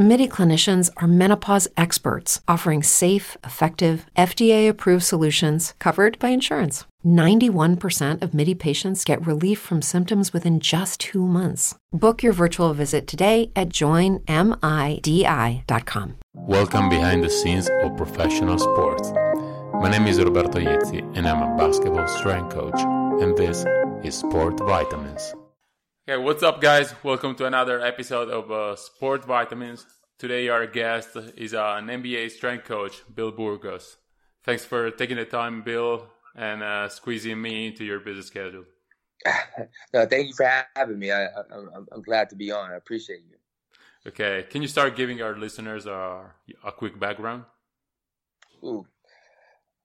MIDI clinicians are menopause experts offering safe, effective, FDA approved solutions covered by insurance. 91% of MIDI patients get relief from symptoms within just two months. Book your virtual visit today at joinmidi.com. Welcome behind the scenes of professional sports. My name is Roberto Iezzi and I'm a basketball strength coach, and this is Sport Vitamins. Okay, what's up, guys? Welcome to another episode of uh, Sport Vitamins. Today, our guest is uh, an NBA strength coach, Bill Burgos. Thanks for taking the time, Bill, and uh, squeezing me into your busy schedule. no, thank you for having me. I, am glad to be on. I appreciate you. Okay, can you start giving our listeners a, a quick background? Ooh,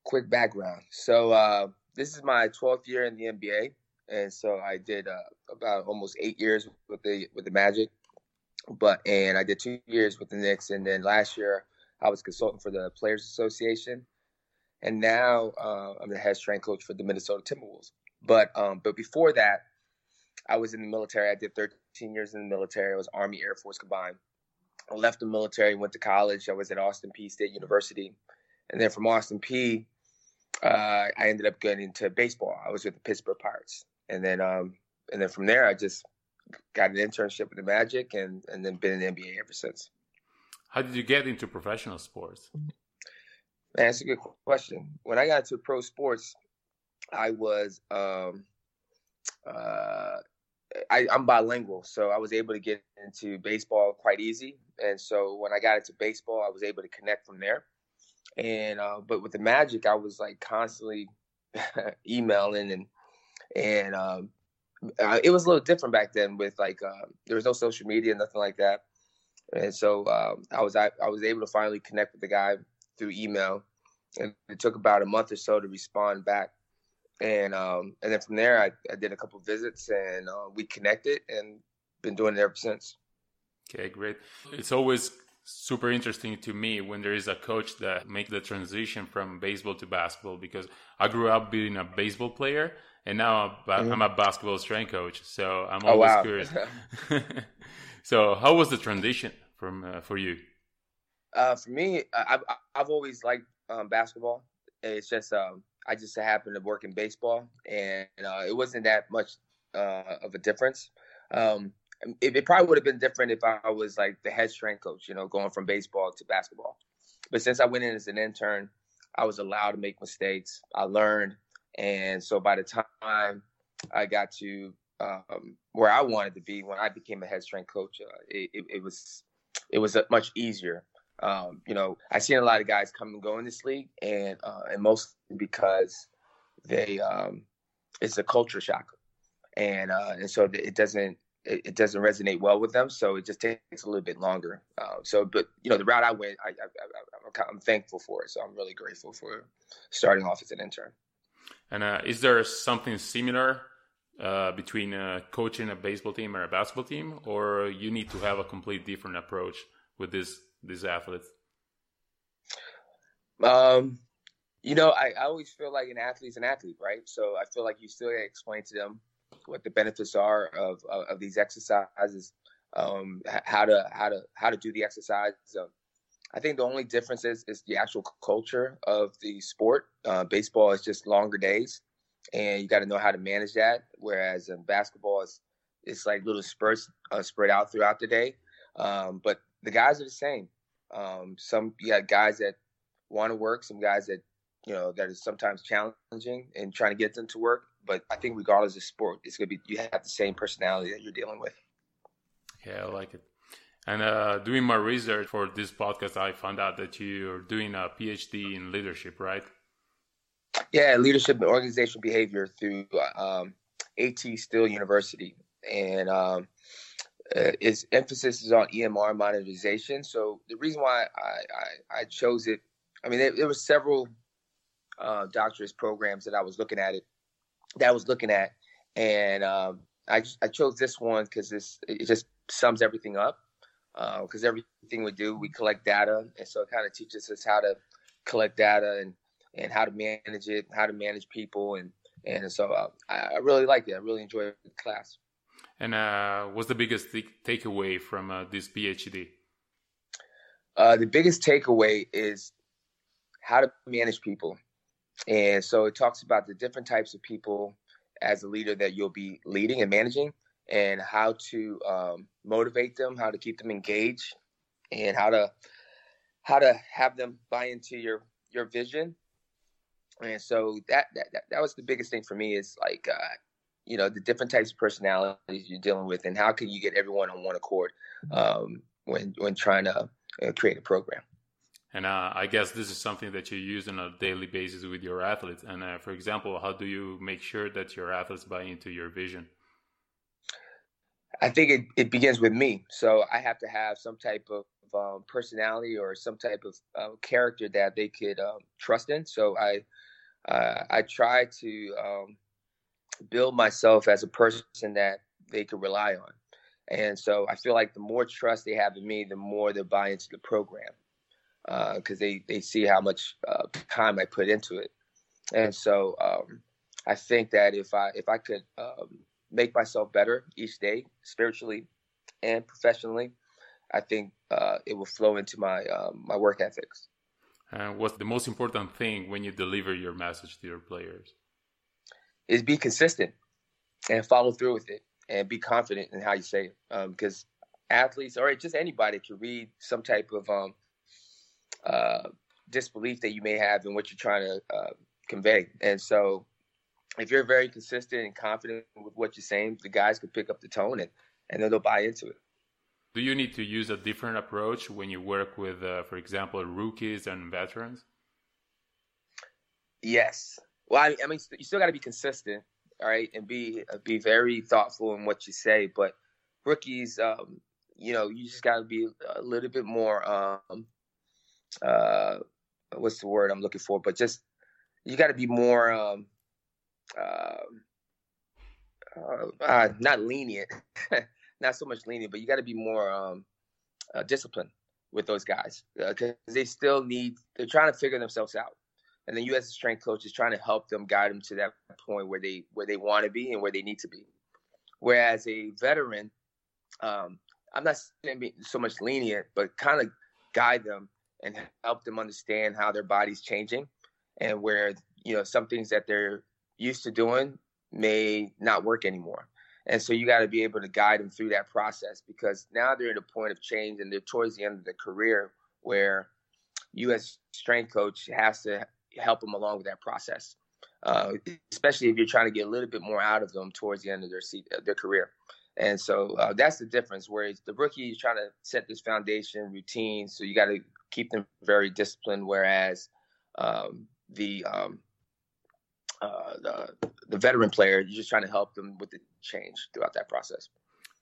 quick background. So uh, this is my 12th year in the NBA, and so I did uh, about almost eight years with the with the Magic, but and I did two years with the Knicks, and then last year I was consultant for the Players Association, and now uh, I'm the head strength coach for the Minnesota Timberwolves. But um, but before that, I was in the military. I did 13 years in the military. I was Army Air Force combined. I left the military, went to college. I was at Austin Peay State University, and then from Austin Peay uh, I ended up getting into baseball. I was with the Pittsburgh Pirates, and then um, and then from there, I just got an internship with the Magic, and and then been in the NBA ever since. How did you get into professional sports? Man, that's a good question. When I got into pro sports, I was um, uh, I, I'm bilingual, so I was able to get into baseball quite easy. And so when I got into baseball, I was able to connect from there and uh, but with the Magic, I was like constantly emailing and and um, uh, it was a little different back then. With like uh, there was no social media, nothing like that, and so um, I was I, I was able to finally connect with the guy through email, and it took about a month or so to respond back. And um, and then from there, I, I did a couple visits, and uh, we connected, and been doing it ever since. Okay, great. It's always super interesting to me when there is a coach that make the transition from baseball to basketball because I grew up being a baseball player and now I'm, mm-hmm. a basketball strength coach. So I'm oh, always oh, wow. curious. so how was the transition from uh, for you? Uh, for me, I've I've always liked um, basketball. It's just um, I just happened to work in baseball, and uh, it wasn't that much uh, of a difference. Um, it, it probably would have been different if I was like the head strength coach, you know, going from baseball to basketball. But since I went in as an intern, I was allowed to make mistakes. I learned, and so by the time I got to um, where I wanted to be when I became a head strength coach, uh, it, it, it, was it was much easier. Um, you know, I seen a lot of guys come and go in this league, and uh, and mostly because they um, it's a culture shock, and uh, and so it doesn't it, doesn't resonate well with them. So it just takes a little bit longer. Uh, so, but you know, the route I went, I, I, am thankful for it. So I'm really grateful for starting off as an intern. And uh, is there something similar uh, between uh, coaching a baseball team or a basketball team, or you need to have a complete different approach with this these athletes? Um, you know, I, I always feel like an athlete's an athlete, right? So I feel like you still explain to them what the benefits are of of, of these exercises, um, how to how to how to do the exercise. Um, I think the only difference is is the actual culture of the sport. Uh, baseball is just longer days, and you got to know how to manage that. Whereas in basketball, it's it's like little spurts uh, spread out throughout the day. Um, but the guys are the same. Um, some you got guys that want to work, some guys that you know that is sometimes challenging and trying to get them to work but I think regardless of sport, it's gonna be you have the same personality that you're dealing with. Yeah, I like it. And uh, doing my research for this podcast, I found out that you're doing a PhD in leadership, right? Yeah, leadership and organizational behavior through um, AT Still University, and um, uh, its emphasis is on EMR monetization. So the reason why I, I, I chose it, I mean, there, there were several uh, doctorate programs that I was looking at it that I was looking at, and um, I I chose this one because it just sums everything up. Because uh, everything we do, we collect data, and so it kind of teaches us how to collect data and and how to manage it, how to manage people, and and so uh, I, really like it. I really enjoy the class. And uh, what's the biggest th- takeaway from uh, this PhD? Uh, the biggest takeaway is how to manage people, and so it talks about the different types of people as a leader that you'll be leading and managing, and how to um, motivate them, how to keep them engaged, and how to how to have them buy into your your vision. And so that that that, was the biggest thing for me is like uh, you know the different types of personalities you're dealing with, and how can you get everyone on one accord um, when when trying to uh, create a program. And uh, I guess this is something that you use on a daily basis with your athletes. And uh, for example, how do you make sure that your athletes buy into your vision? I think it, it begins with me. So I have to have some type of um, personality or some type of uh, character that they could um, trust in. So I uh, I try to um, build myself as a person that they could rely on. And so I feel like the more trust they have in me, the more they buy into the program because uh, they, they see how much uh, time I put into it. And so um, I think that if I if I could um, make myself better each day, spiritually and professionally, I think uh, it will flow into my um, my work ethics. And what's the most important thing when you deliver your message to your players? Is be consistent and follow through with it, and be confident in how you say it. Because um, athletes, or just anybody, can read some type of um, uh, disbelief that you may have in what you're trying to uh, convey. And so, if you're very consistent and confident with what you're saying, the guys can pick up the tone and, and then they'll buy into it. Do you need to use a different approach when you work with, uh, for example, rookies and veterans? Yes. Well, I, I mean, you still got to be consistent, all right, and be uh, be very thoughtful in what you say. But rookies, um, you know, you just got to be a little bit more. Um, uh, what's the word I'm looking for? But just you got to be more. Um, uh, uh, uh not lenient, not so much lenient, but you got to be more um, uh, disciplined with those guys because uh, they still need. They're trying to figure themselves out, and then you as a strength coach is trying to help them, guide them to that point where they where they want to be and where they need to be. Whereas a veteran, um, I'm not saying so much lenient, but kind of guide them and help them understand how their body's changing and where you know some things that they're used to doing may not work anymore and so you got to be able to guide them through that process because now they're at a point of change and they're towards the end of their career where you as strength coach has to help them along with that process, uh, especially if you're trying to get a little bit more out of them towards the end of their their career. And so uh, that's the difference. Whereas the rookie is trying to set this foundation routine, so you got to keep them very disciplined. Whereas um, the um, uh, the the veteran player, you're just trying to help them with the change throughout that process.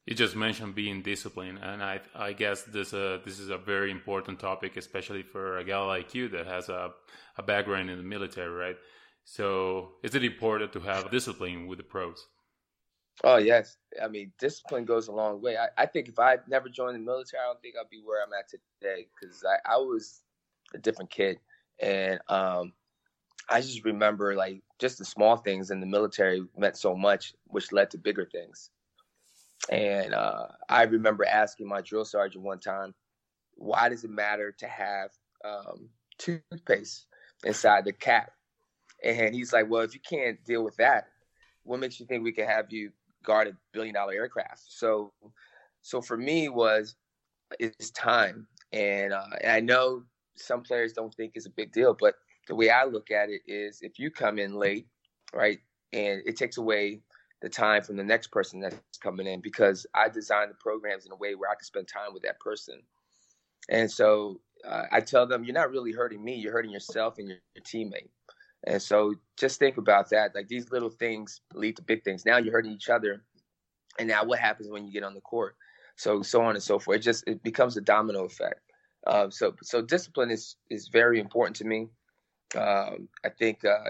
You just mentioned being disciplined, and I I guess this uh, this is a very important topic, especially for a guy like you that has a a background in the military, right? So, is it important to have discipline with the pros? Oh yes, I mean discipline goes a long way. I, I think if I never joined the military, I don't think I'd be where I'm at today because I, I was a different kid, and um, I just remember like just the small things in the military meant so much, which led to bigger things. And uh, I remember asking my drill sergeant one time, why does it matter to have um, toothpaste inside the cap? And he's like, well, if you can't deal with that, what makes you think we can have you guard a billion dollar aircraft? So, so for me was it's time. And, uh, and I know some players don't think it's a big deal, but the way I look at it is if you come in late, right, and it takes away the time from the next person that's coming in because I designed the programs in a way where I can spend time with that person. And so uh, I tell them, you're not really hurting me, you're hurting yourself and your, your teammate. And so just think about that. Like these little things lead to big things. Now you're hurting each other. And now what happens when you get on the court? So so on and so forth. It just it becomes a domino effect. Uh, so so discipline is is very important to me um, I think uh,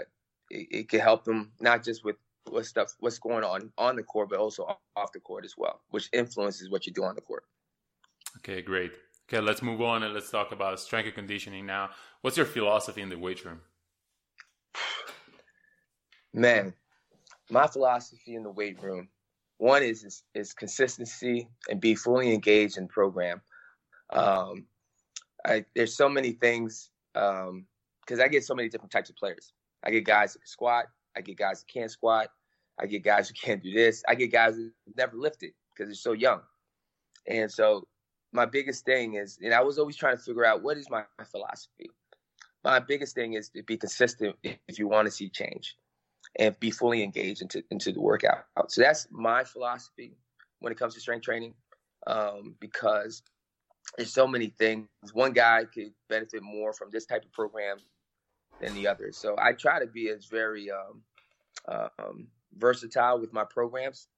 it, it can help them not just with what stuff what's going on on the court, but also off the court as well, which influences what you do on the court. Okay, great. Okay, let's move on and let's talk about strength and conditioning now. What's your philosophy in the weight room? Man, my philosophy in the weight room, one is is, is consistency and be fully engaged in program. Um, I, there's so many things because I get so many different types of players. I get guys that can squat. I get guys that can't squat. I get guys who can't do this. I get guys who never lifted because they're so young. And so my biggest thing is, and I was always trying to figure out what is my, my philosophy. My biggest thing is to be consistent if you want to see change, and be fully engaged into into the workout. So that's my philosophy when it comes to strength training, um, because there's so many things. One guy could benefit more from this type of program than the other. So I try to be as very um, um, versatile with my programs,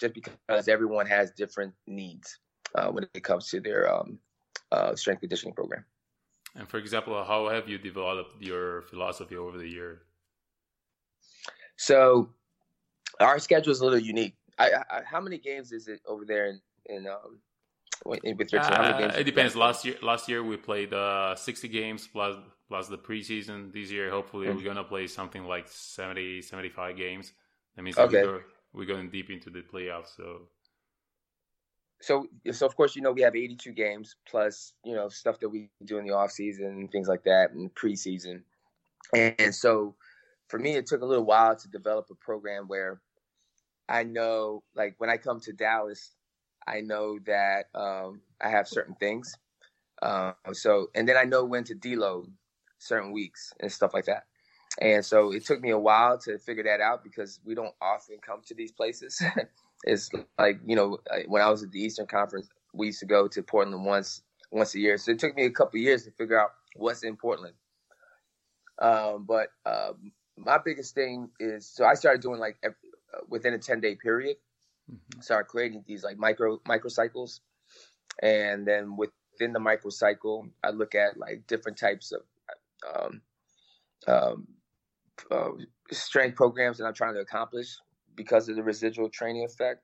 just because everyone has different needs uh, when it comes to their um, uh, strength conditioning program. And for example, how have you developed your philosophy over the year? So our schedule is a little unique. I, I, how many games is it over there in, in um, with your team? Uh, it depends. Last year, last year we played uh, 60 games plus plus the preseason. This year, hopefully, mm-hmm. we're gonna play something like 70, 75 games. That means okay. we're, we're going deep into the playoffs. So so so of course you know we have 82 games plus you know stuff that we do in the off season and things like that and preseason and, and so for me it took a little while to develop a program where i know like when i come to dallas i know that um, i have certain things um, so and then i know when to deload certain weeks and stuff like that and so it took me a while to figure that out because we don't often come to these places It's like you know when I was at the Eastern Conference, we used to go to Portland once once a year. So it took me a couple years to figure out what's in Portland. Um, but um, my biggest thing is so I started doing like every, uh, within a ten day period, mm-hmm. started creating these like micro microcycles, and then within the microcycle, I look at like different types of um, um, uh, strength programs that I'm trying to accomplish because of the residual training effect.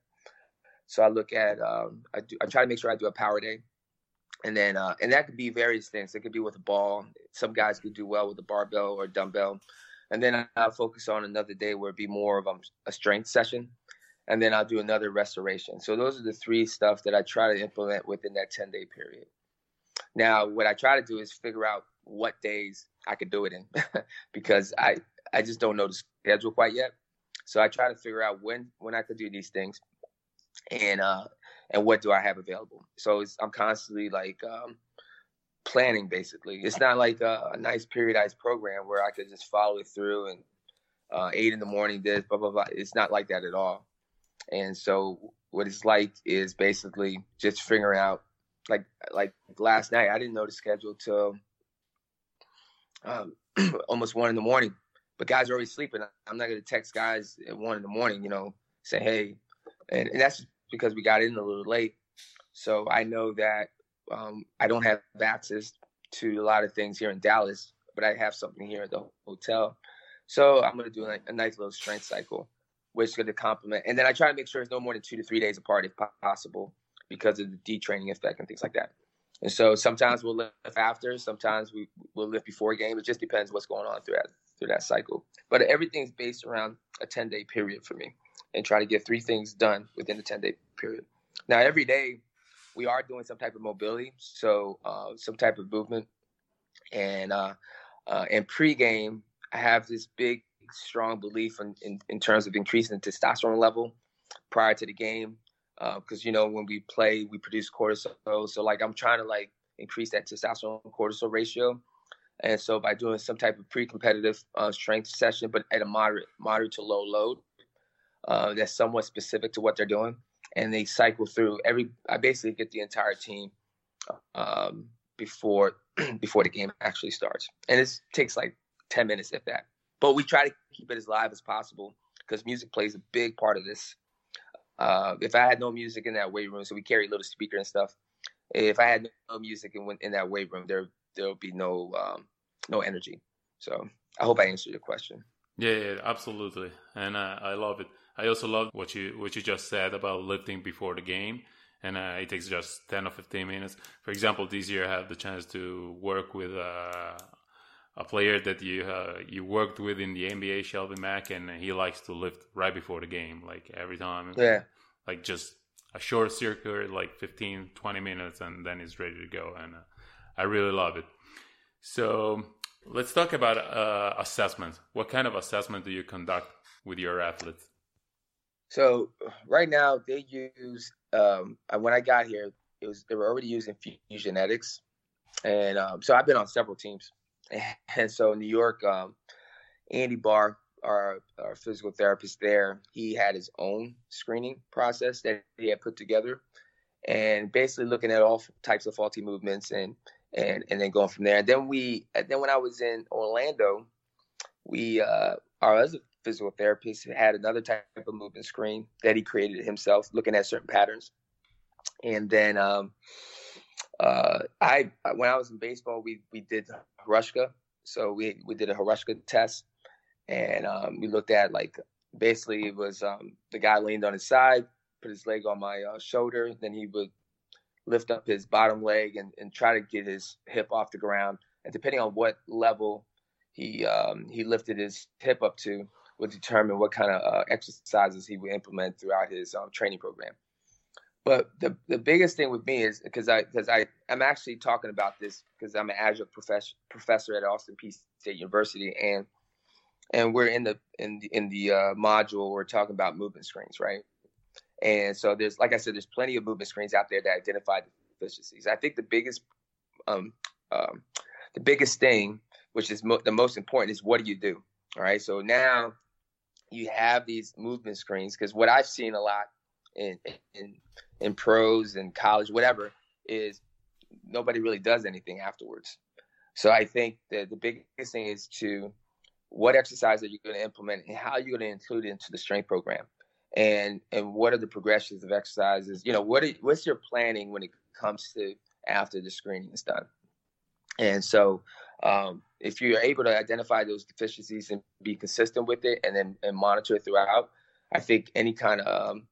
So I look at um, I do I try to make sure I do a power day, and then uh, and that could be various things. It could be with a ball. Some guys could do well with a barbell or a dumbbell, and then I'll focus on another day where it'd be more of a strength session, and then I'll do another restoration. So those are the three stuff that I try to implement within that ten day period. Now, what I try to do is figure out what days I could do it in, because I I just don't know the schedule quite yet. So I try to figure out when when I could do these things, and uh, and what do I have available. So I'm constantly like um, planning. Basically, it's not like a, a, nice periodized program where I could just follow it through and uh, eight in the morning this blah blah blah. It's not like that at all. And so what it's like is basically just figuring out like like last night I didn't know the schedule till um, almost one in the morning but guys are already sleeping. I'm not going to text guys at one in the morning, you know, say, hey. And, and that's because we got in a little late. So I know that um, I don't have access to a lot of things here in Dallas, but I have something here at the hotel. So I'm going to do a, a nice little strength cycle, which is going to complement. And then I try to make sure it's no more than two to three days apart if possible because of the detraining effect and things like that. And so sometimes we'll lift after, sometimes we will lift before a game. It just depends what's going on through that through that cycle. But everything's based around a 10 day period for me and try to get three things done within the 10 day period. Now, every day we are doing some type of mobility, so uh, some type of movement. And uh, uh, in pregame, I have this big, strong belief in, in, in terms of increasing the testosterone level prior to the game because uh, you know when we play we produce cortisol. So like i'm trying to like increase that testosterone cortisol ratio. And so by doing some type of pre-competitive uh, strength session but at a moderate moderate to low load uh, that's somewhat specific to what they're doing. And they cycle through every i basically get the entire team um, before before the game actually starts. And it takes like 10 minutes if that. But we try to keep it as live as possible because music plays a big part of this uh, if I had no music in that weight room, so we carry a little speaker and stuff. If I had no music in, in that weight room, there there'll be no um, no energy. So I hope I answered your question. Yeah, yeah absolutely, and uh, I love it. I also love what you what you just said about lifting before the game, and uh, it takes just 10 or 15 minutes. For example, this year I had the chance to work with uh, a player that you uh, you worked with in the NBA, Shelvin Mack, and he likes to lift right before the game, like every time. Yeah. Like just a short circuit, like 15, 20 minutes, and then he's ready to go. And uh, I really love it. So let's talk about uh, assessment. What kind of assessment do you conduct with your athletes? So right now they use um, when I got here, it was they were already using Fusionetics, and um, so I've been on several teams, and so in New York, um, Andy Barr, our, our physical therapist there, he had his own screening process that he had put together, and basically looking at all types of faulty movements and and and then going from there. And then we then when I was in Orlando, we uh, our other physical therapist had another type of movement screen that he created himself, looking at certain patterns. And then um, uh, I, when I was in baseball, we we did Hruska, so we we did a Hruska test, and um, we looked at like basically it was um, the guy leaned on his side, put his leg on my uh, shoulder, then he would lift up his bottom leg and, and try to get his hip off the ground. And depending on what level he um, he lifted his hip up to, would determine what kind of uh, exercises he would implement throughout his um, training program. But the the biggest thing with me is because I because I I'm actually talking about this because I'm an adjunct professor professor at Austin Peay State University and and we're in the in the in the uh, module we're talking about movement screens right and so there's like I said there's plenty of movement screens out there that identify deficiencies. I think the biggest um, um, the biggest thing which is mo- the most important is what do you do all right so now you have these movement screens because what I've seen a lot in in in pros and college, whatever, is nobody really does anything afterwards. So I think that the biggest thing is to what exercise are you going to implement and how are you going to include it into the strength program, and and what are the progressions of exercises? You know, what are, what's your planning when it comes to after the screening is done? And so um, if you're able to identify those deficiencies and be consistent with it and then and monitor it throughout, I think any kind of um,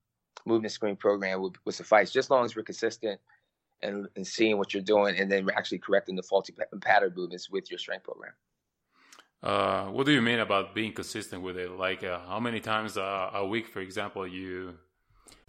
movement screen program would, would suffice, just as long as we're consistent and, and seeing what you're doing and then actually correcting the faulty pattern movements with your strength program. Uh, what do you mean about being consistent with it? Like uh, how many times a week, for example, you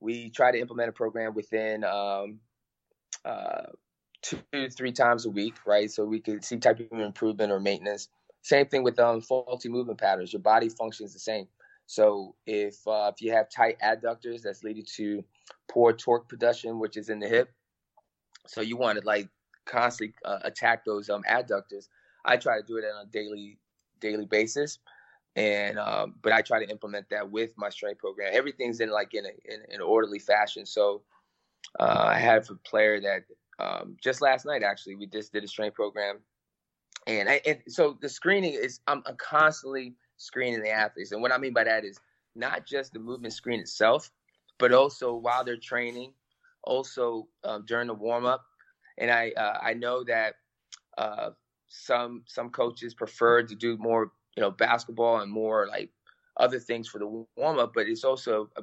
we try to implement a program within um, uh, two three times a week, right? So we can see type of improvement or maintenance. Same thing with um, faulty movement patterns. Your body functions the same. So if uh, if you have tight adductors, that's leading to poor torque production, which is in the hip. So you want to like constantly uh, attack those um, adductors. I try to do it on a daily daily basis and um, but I try to implement that with my strength program. Everything's in like in, a, in an orderly fashion. So uh, I have a player that um, just last night actually we just did a strength program, and, I, and so the screening is I'm, I'm, constantly screening the athletes, and what I mean by that is not just the movement screen itself, but also while they're training, also um, during the warm up, and I uh, I know that. Uh, some some coaches prefer to do more you know, basketball and more like other things for the warm up. But it's also a,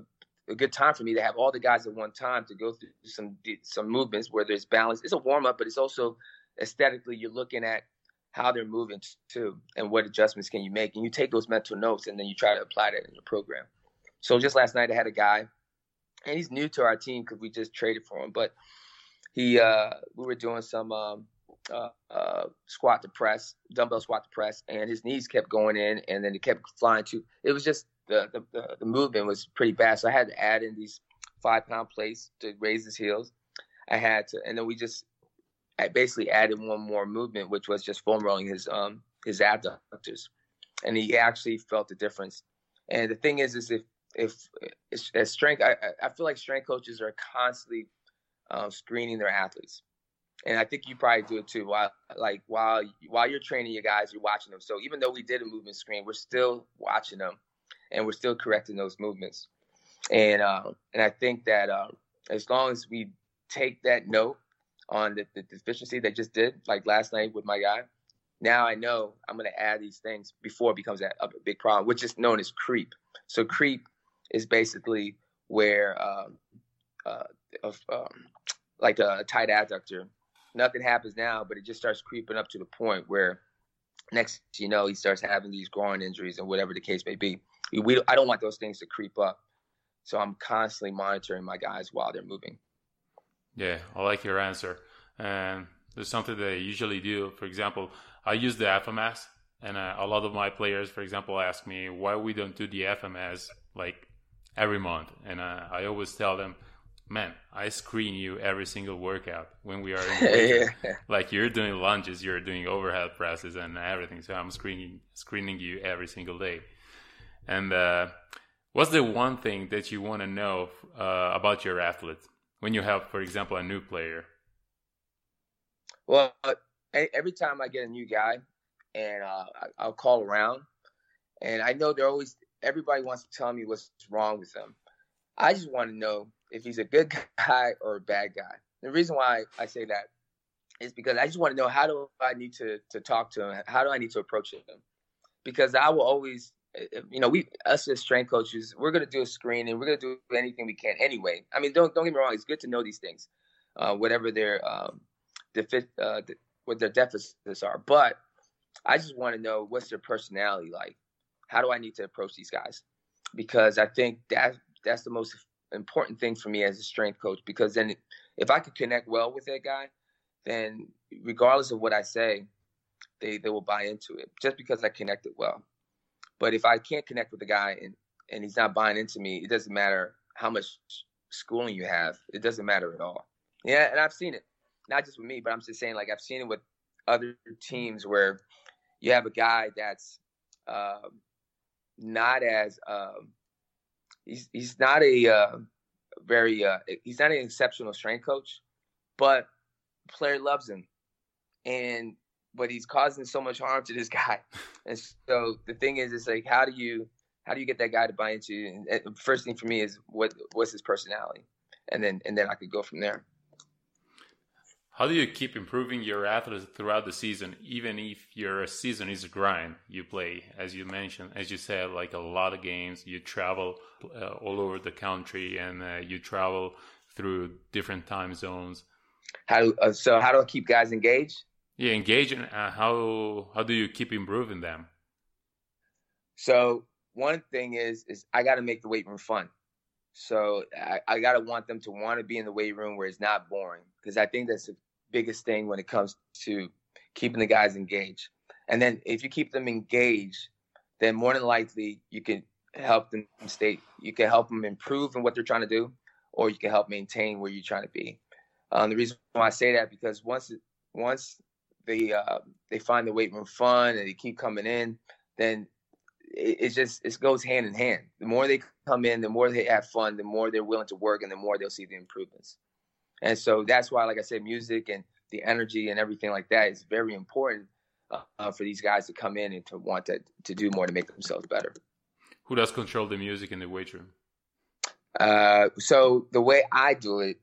a, good time for me to have all the guys at one time to go through some some movements where there's balance. It's a warm up, but it's also aesthetically you're looking at how they're moving too, and what adjustments can you make. And you take those mental notes, and then you try to apply that in your program. So just last night, I had a guy, and he's new to our team because we just traded for him, but he uh, we were doing some um, uh, uh, squat to press, dumbbell squat to press, and his knees kept going in, and then it kept flying to. It was just the the, the, the movement was pretty bad, so I had to add in these five pound plates to raise his heels. I had to, and then we just I basically added one more movement, which was just foam rolling his um his abductors, and he actually felt the difference. And the thing is, is if if as strength, I I feel like strength coaches are constantly um, screening their athletes and I think you probably do it too. While like while while you're training your guys, you're watching them. So even though we did a movement screen, we're still watching them, and we're still correcting those movements. And uh, and I think that uh, as long as we take that note on the, the deficiency they just did, like last night with my guy, now I know I'm going to add these things before it becomes a, a, big problem, which is known as creep. So creep is basically where um, uh, of, um, like a tight adductor nothing happens now, but it just starts creeping up to the point where next you know he starts having these groin injuries and whatever the case may be. We, I don't want those things to creep up, so I'm constantly monitoring my guys while they're moving. Yeah, I like your answer. And there's something that I usually do. For example, I use the FMS, and uh, a lot of my players, for example, ask me why we don't do the FMS like every month, and uh, I always tell them man, I screen you every single workout when we are in yeah. like you're doing lunges, you're doing overhead presses and everything. So I'm screening screening you every single day. And uh, what's the one thing that you want to know uh, about your athlete when you have, for example, a new player? Well, every time I get a new guy, and uh, I'll call around, and I know they're always everybody wants to tell me what's wrong with them. I just want to know if he's a good guy or a bad guy. The reason why I say that is because I just want to know how do I need to to talk to him? How do I need to approach him? Because I will always, eh, eh, you know, we us as strength coaches, we're gonna do a screen and we're gonna do anything we can anyway. I mean, don't don't get me wrong, it's good to know these things, uh, whatever their um, defi- uh, what their deficits are. But I just want to know what's their personality like. How do I need to approach these guys? Because I think that that's the most important thing for me as a strength coach because then if I could connect well with that guy, then regardless of what I say, they they will buy into it just because I connected well. But if I can't connect with the guy and and he's not buying into me, it doesn't matter how much schooling you have. It doesn't matter at all. Yeah, and I've seen it, not just with me, but I'm just saying like I've seen it with other teams where you have a guy that's uh, not as um, he's he's not a uh, very uh, he's not an exceptional strength coach, but player loves him, and but he's causing so much harm to this guy, and so the thing is, it's like how do you how do you get that guy to buy into? And first thing for me is what what's his personality, and then and then I could go from there. How do you keep improving your athletes throughout the season, even if your season is a grind? You play, as you mentioned, as you said, like a lot of games. You travel uh, all over the country, and uh, you travel through different time zones. How uh, so? How do I keep guys engaged? Yeah, engaged, and uh, how how do you keep improving them? So one thing is is I got to make the weight room fun. So I, I got to want them to want to be in the weight room where it's not boring because I think that's the biggest thing when it comes to keeping the guys engaged. And then if you keep them engaged, then more than likely you can help them stay. You can help them improve in what they're trying to do, or you can help maintain where you're trying to be. Um, the reason why I say that because once once they uh, they find the weight room fun and they keep coming in, then it, it just it goes hand in hand. The more they come in, the more they have fun, the more they're willing to work, and the more they'll see the improvements. And so that's why, like I said, music and the energy and everything like that is very important uh, for these guys to come in and to want to to do more to make themselves better. Who does control the music in the weight room? Uh, so the way I do it,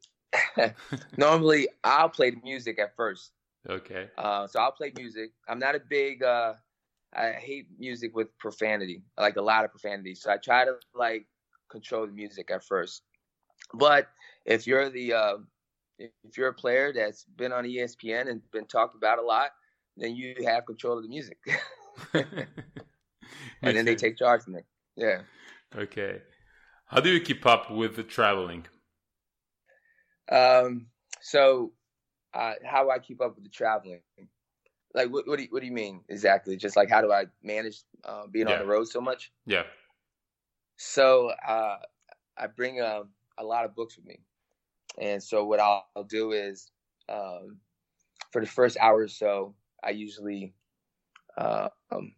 normally I'll play the music at first. Okay. Uh, so I'll play music. I'm not a big uh, I hate music with profanity, like a lot of profanity. So I try to like control the music at first. But if you're the uh, if you're a player that's been on ESPN and been talked about a lot, then you have control of the music. and then they take charge from it. Yeah. Okay. How do you keep up with the traveling? Um, so uh, how I keep up with the traveling? Like, what, what do you, what do you mean exactly? Just like, how do I manage uh, being yeah. on the road so much? Yeah. So uh, I bring a, um, a lot of books with me, and so what I'll, I'll do is um, for the first hour or so, I usually uh, um,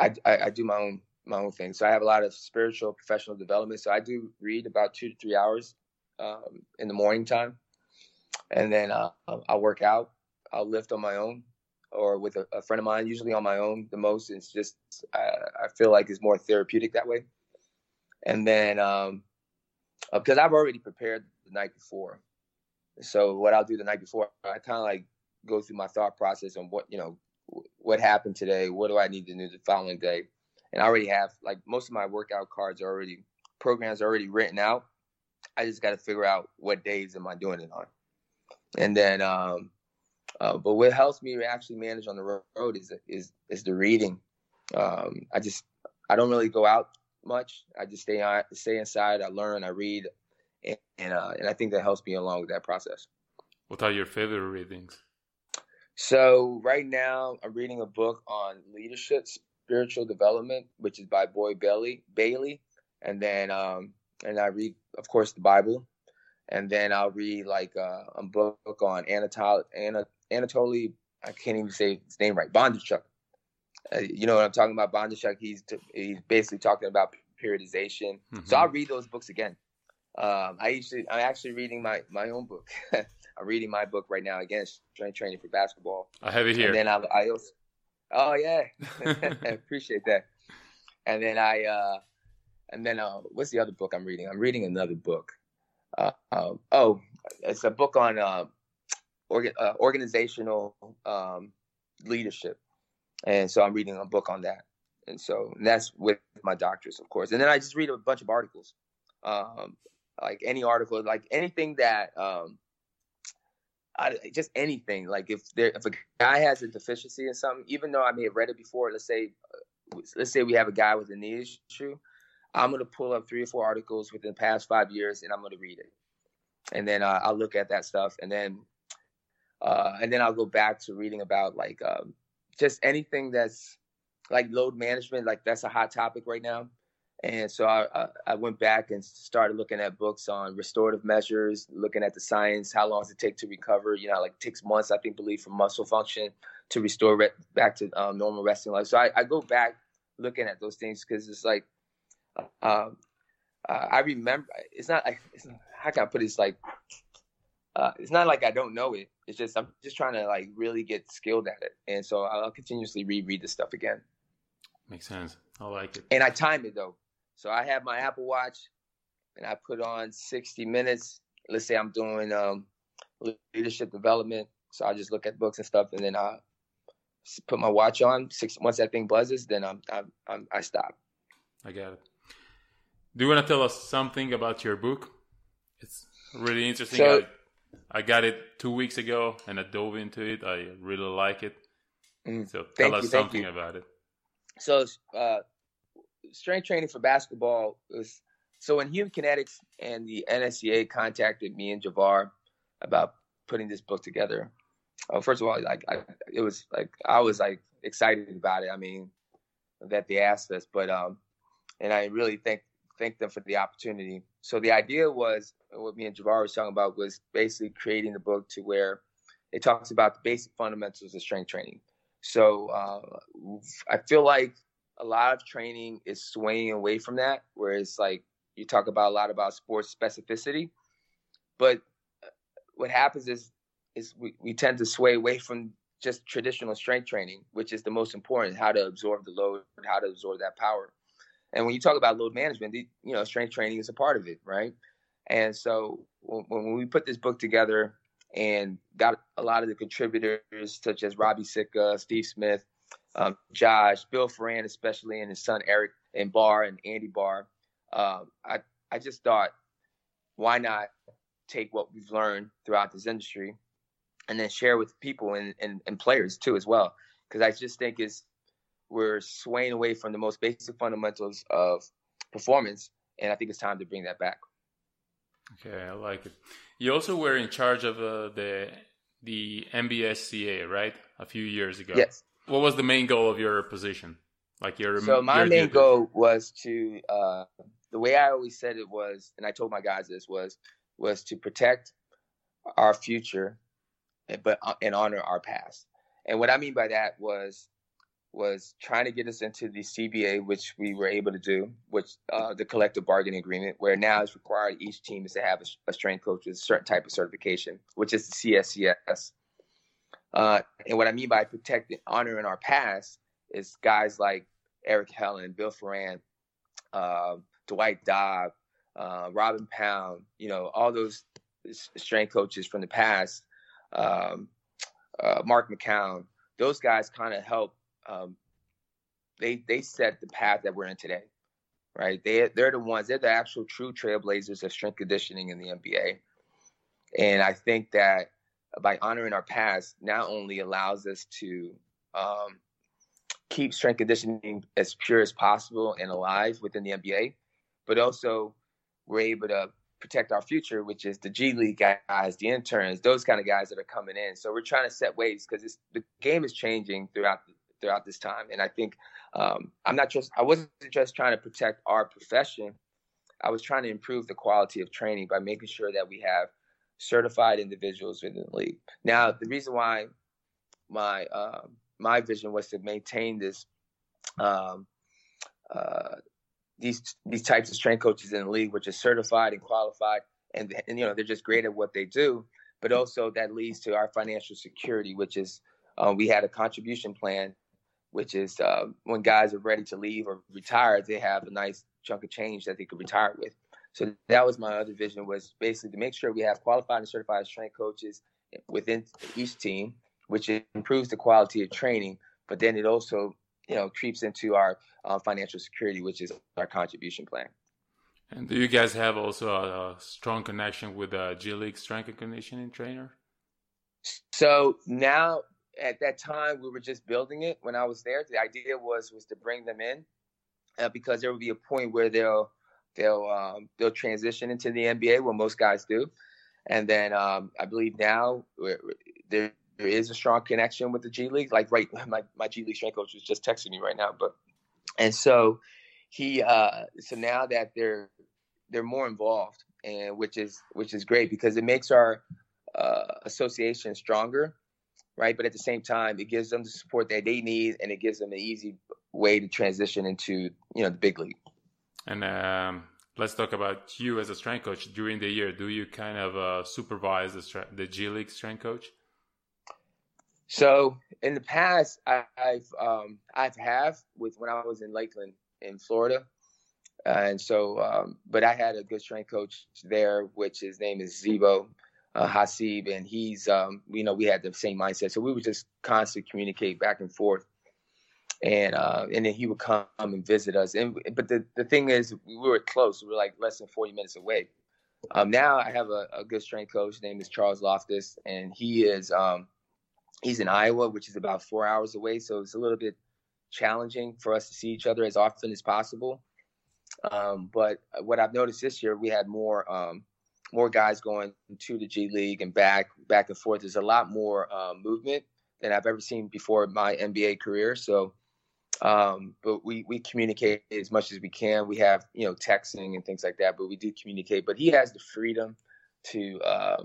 I, I, I do my own my own thing. So I have a lot of spiritual professional development. So I do read about two to three hours um, in the morning time, and then uh, I'll work out. I'll lift on my own or with a, a, friend of mine. Usually on my own. The most it's just I, I feel like it's more therapeutic that way. And then um, because uh, I've already prepared the night before, so what I'll do the night before, I kind of like go through my thought process on what you know what happened today. What do I need to do the following day? And I already have like most of my workout cards are already programs are already written out. I just got to figure out what days am I doing it on. And then, um, uh, but what helps me actually manage on the road is is is the reading. Um, I just I don't really go out much. I just stay on stay inside. I learn. I read, and and, uh, and I think that helps me along with that process. What are your favorite readings? So right now, I'm reading a book on leadership, spiritual development, which is by Boyd Bailey. Bailey, and then um, and I read, of course, the Bible, and then I'll read like uh, a book on Anatol Anat- Anatoly. I can't even say his name right. Bondarchuk. Uh, you know what I'm talking about? Bondarchuk. He's he's basically talking about periodization. Mm-hmm. So I'll read those books again. Um, I usually I'm actually reading my my own book. I'm reading my book right now again, strength training for basketball. I have it here. And then I, I also, oh yeah, I appreciate that. And then I, uh, and then uh, what's the other book I'm reading? I'm reading another book. Uh, uh, oh, it's a book on uh, orga- uh, organizational um, leadership, and so I'm reading a book on that. And so and that's with my doctors, of course. And then I just read a bunch of articles, um, like any article, like anything that um, I, just anything. Like if there, if a guy has a deficiency in something, even though I may have read it before, let's say, uh, let's say we have a guy with a knee issue, I'm gonna pull up three or four articles within the past five years, and I'm gonna read it, and then uh, I'll look at that stuff, and then, uh, and then I'll go back to reading about like um, just anything that's like load management. Like that's a hot topic right now. And so I, I, went back and started looking at books on restorative measures, looking at the science, how long does it take to recover? You know, like takes months, I think, believe, for muscle function to restore re- back to um, normal resting life. So I, I, go back looking at those things because it's like, uh, I remember. It's not. It's not, how can I put it? It's like, uh, it's not like I don't know it. It's just I'm just trying to like really get skilled at it, and so I'll continuously reread the stuff again. Makes sense. I like it. And I time it though. So I have my Apple Watch and I put on 60 minutes. Let's say I'm doing um, leadership development. So I just look at books and stuff and then I put my watch on. Six, once that thing buzzes, then I'm, I'm, I'm, i stop. I got it. Do you want to tell us something about your book? It's really interesting. So, I, I, got it two weeks ago and I dove into it. I really like it. Mm, so tell us you, something about it. So uh, strength training for basketball was so when Human Kinetics and the NSCA contacted me and Javair about putting this book together. Uh, first of all, like I, it was like I was like excited about it. I mean, that they asked us, but um, and I really thank thank them for the opportunity. So the idea was what me and Javair was talking about was basically creating the book to where it talks about the basic fundamentals of strength training. So uh, I feel like a lot of training is swaying away from that, where it's like you talk about a lot about sports specificity, but uh, what happens is is we, we tend to sway away from just traditional strength training, which is the most important, how to absorb the load, how to absorb that power. And when you talk about load management, you know, strength training is a part of it, right? And so when, we put this book together and got a lot of the contributors such as Robbie Sitka, Steve Smith, um, Josh, Bill Foran, especially, and his son Eric and Barr and Andy Barr. Um, I I just thought, why not take what we've learned throughout this industry and then share with people and, and, and players too as well. Because I just think is we're swaying away from the most basic fundamentals of performance, and I think it's time to bring that back. Okay, I like it. You also were in charge of uh, the the NBSCA, right? A few years ago. Yes. What was the main goal of your position? Like your so my your main duty? goal was to uh, the way I always said it was, and I told my guys this was was to protect our future, but uh, and honor our past. And what I mean by that was was trying to get us into the CBA, which we were able to do, which uh, the collective bargaining agreement, where now it's required each team is to have a, a strength coach with a certain type of certification, which is the CSCS. Uh, and what I mean by protecting, honoring our past is guys like Erik Helland, Bill Foran, uh, Dwight Daub, uh, Robin Pound, you know, all those strength coaches from the past, um, uh, Mark McKown, those guys kind of help um, they they set the path that we're in today, right? They they're the ones they're the actual true trailblazers of strength conditioning in the NBA, and I think that by honoring our past, not only allows us to um, keep strength conditioning as pure as possible and alive within the NBA, but also we're able to protect our future, which is the G League guys, the interns, those kind of guys that are coming in. So we're trying to set ways because the game is changing throughout the, throughout this time. And I think um, I'm not just I wasn't just trying to protect our profession. I was trying to improve the quality of training by making sure that we have certified individuals within the league. Now, the reason why my uh, my vision was to maintain this um, uh, these these types of strength coaches in the league, which are certified and qualified, and, and you know they're just great at what they do. But also that leads to our financial security, which is uh, we had a contribution plan which is uh, when guys are ready to leave or retire, they have a nice chunk of change that they could retire with. So that was my other vision was basically to make sure we have qualified and certified strength coaches within each team, which improves the quality of training, but then it also you know creeps into our uh, financial security, which is our contribution plan. And do you guys have also a, a strong connection with the G League strength and conditioning trainer? So now at that time we were just building it when I was there. The idea was was to bring them in uh, because there would be a point where they'll they'll um, they'll transition into the NBA, what most guys do, and then um, I believe now there there is a strong connection with the G League. Like right, my my G League strength coach was just texting me right now, but and so he uh, so now that they're they're more involved and which is which is great because it makes our uh, association stronger right? But at the same time, it gives them the support that they need, and it gives them an easy way to transition into you know the big league. And um, let's talk about you as a strength coach during the year. Do you kind of uh, supervise the, the G League strength coach? So in the past, I, have um, I've have with when I was in Lakeland in Florida, uh, and so um, but I had a good strength coach there, which his name is Zebo, uh, Hasib, and he's, um, you know, we had the same mindset. So we would just constantly communicate back and forth. And uh, and then he would come and visit us. And but the, the thing is, we were close. We were like less than 40 minutes away. Um, now I have a, a, good strength coach. His name is Charles Loftus, and he is um, he's in Iowa, which is about four hours away. So it's a little bit challenging for us to see each other as often as possible. Um, but what I've noticed this year, we had more um, more guys going to the G League and back, back and forth. There's a lot more uh, movement than I've ever seen before in my NBA career. So, um, but we we communicate as much as we can. We have you know texting and things like that, but we do communicate. But he has the freedom to uh,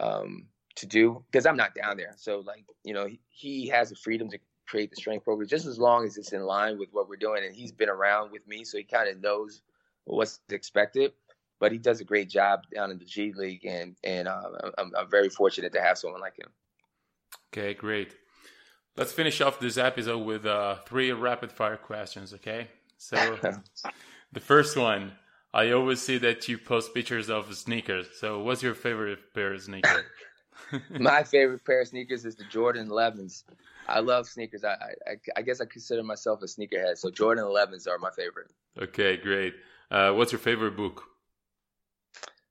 um, to do because I'm not down there. So like you know he, he has the freedom to create the strength program just as long as it's in line with what we're doing. And he's been around with me, so he kind of knows what's expected but he does a great job down in the G League, and and uh, I'm, I'm very fortunate to have someone like him. Okay, great. Let's finish off this episode with uh, three rapid fire questions. Okay, so the first one. I always see that you post pictures of sneakers. So, what's your favorite pair of sneakers? My favorite pair of sneakers is the Jordan 11s. I love sneakers. I, I, I guess I consider myself a sneakerhead. So Jordan 11s are my favorite. Okay, great. Uh, what's your favorite book?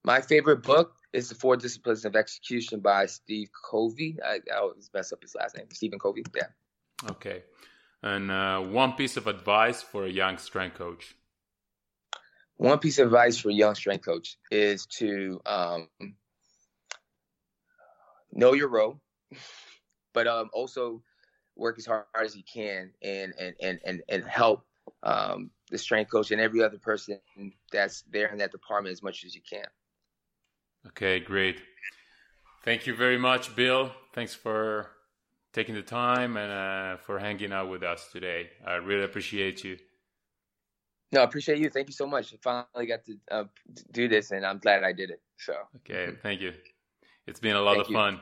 My favorite book is the Four Disciplines of Execution by Steve Covey. I, I always mess up his last name, Stephen Covey. Yeah. Okay. And uh, one piece of advice for a young strength coach. One piece of advice for a young strength coach is to um, know your role, but um, also work as hard as you can and and and and, and help um, the strength coach and every other person that's there in that department as much as you can. Okay, great. Thank you very much, Bill. Thanks for taking the time and uh, for hanging out with us today. I really appreciate you. No, I appreciate you. Thank you so much. I finally got to uh, do this, and I'm glad I did it. So. Okay, thank you. It's been a lot thank of you. fun.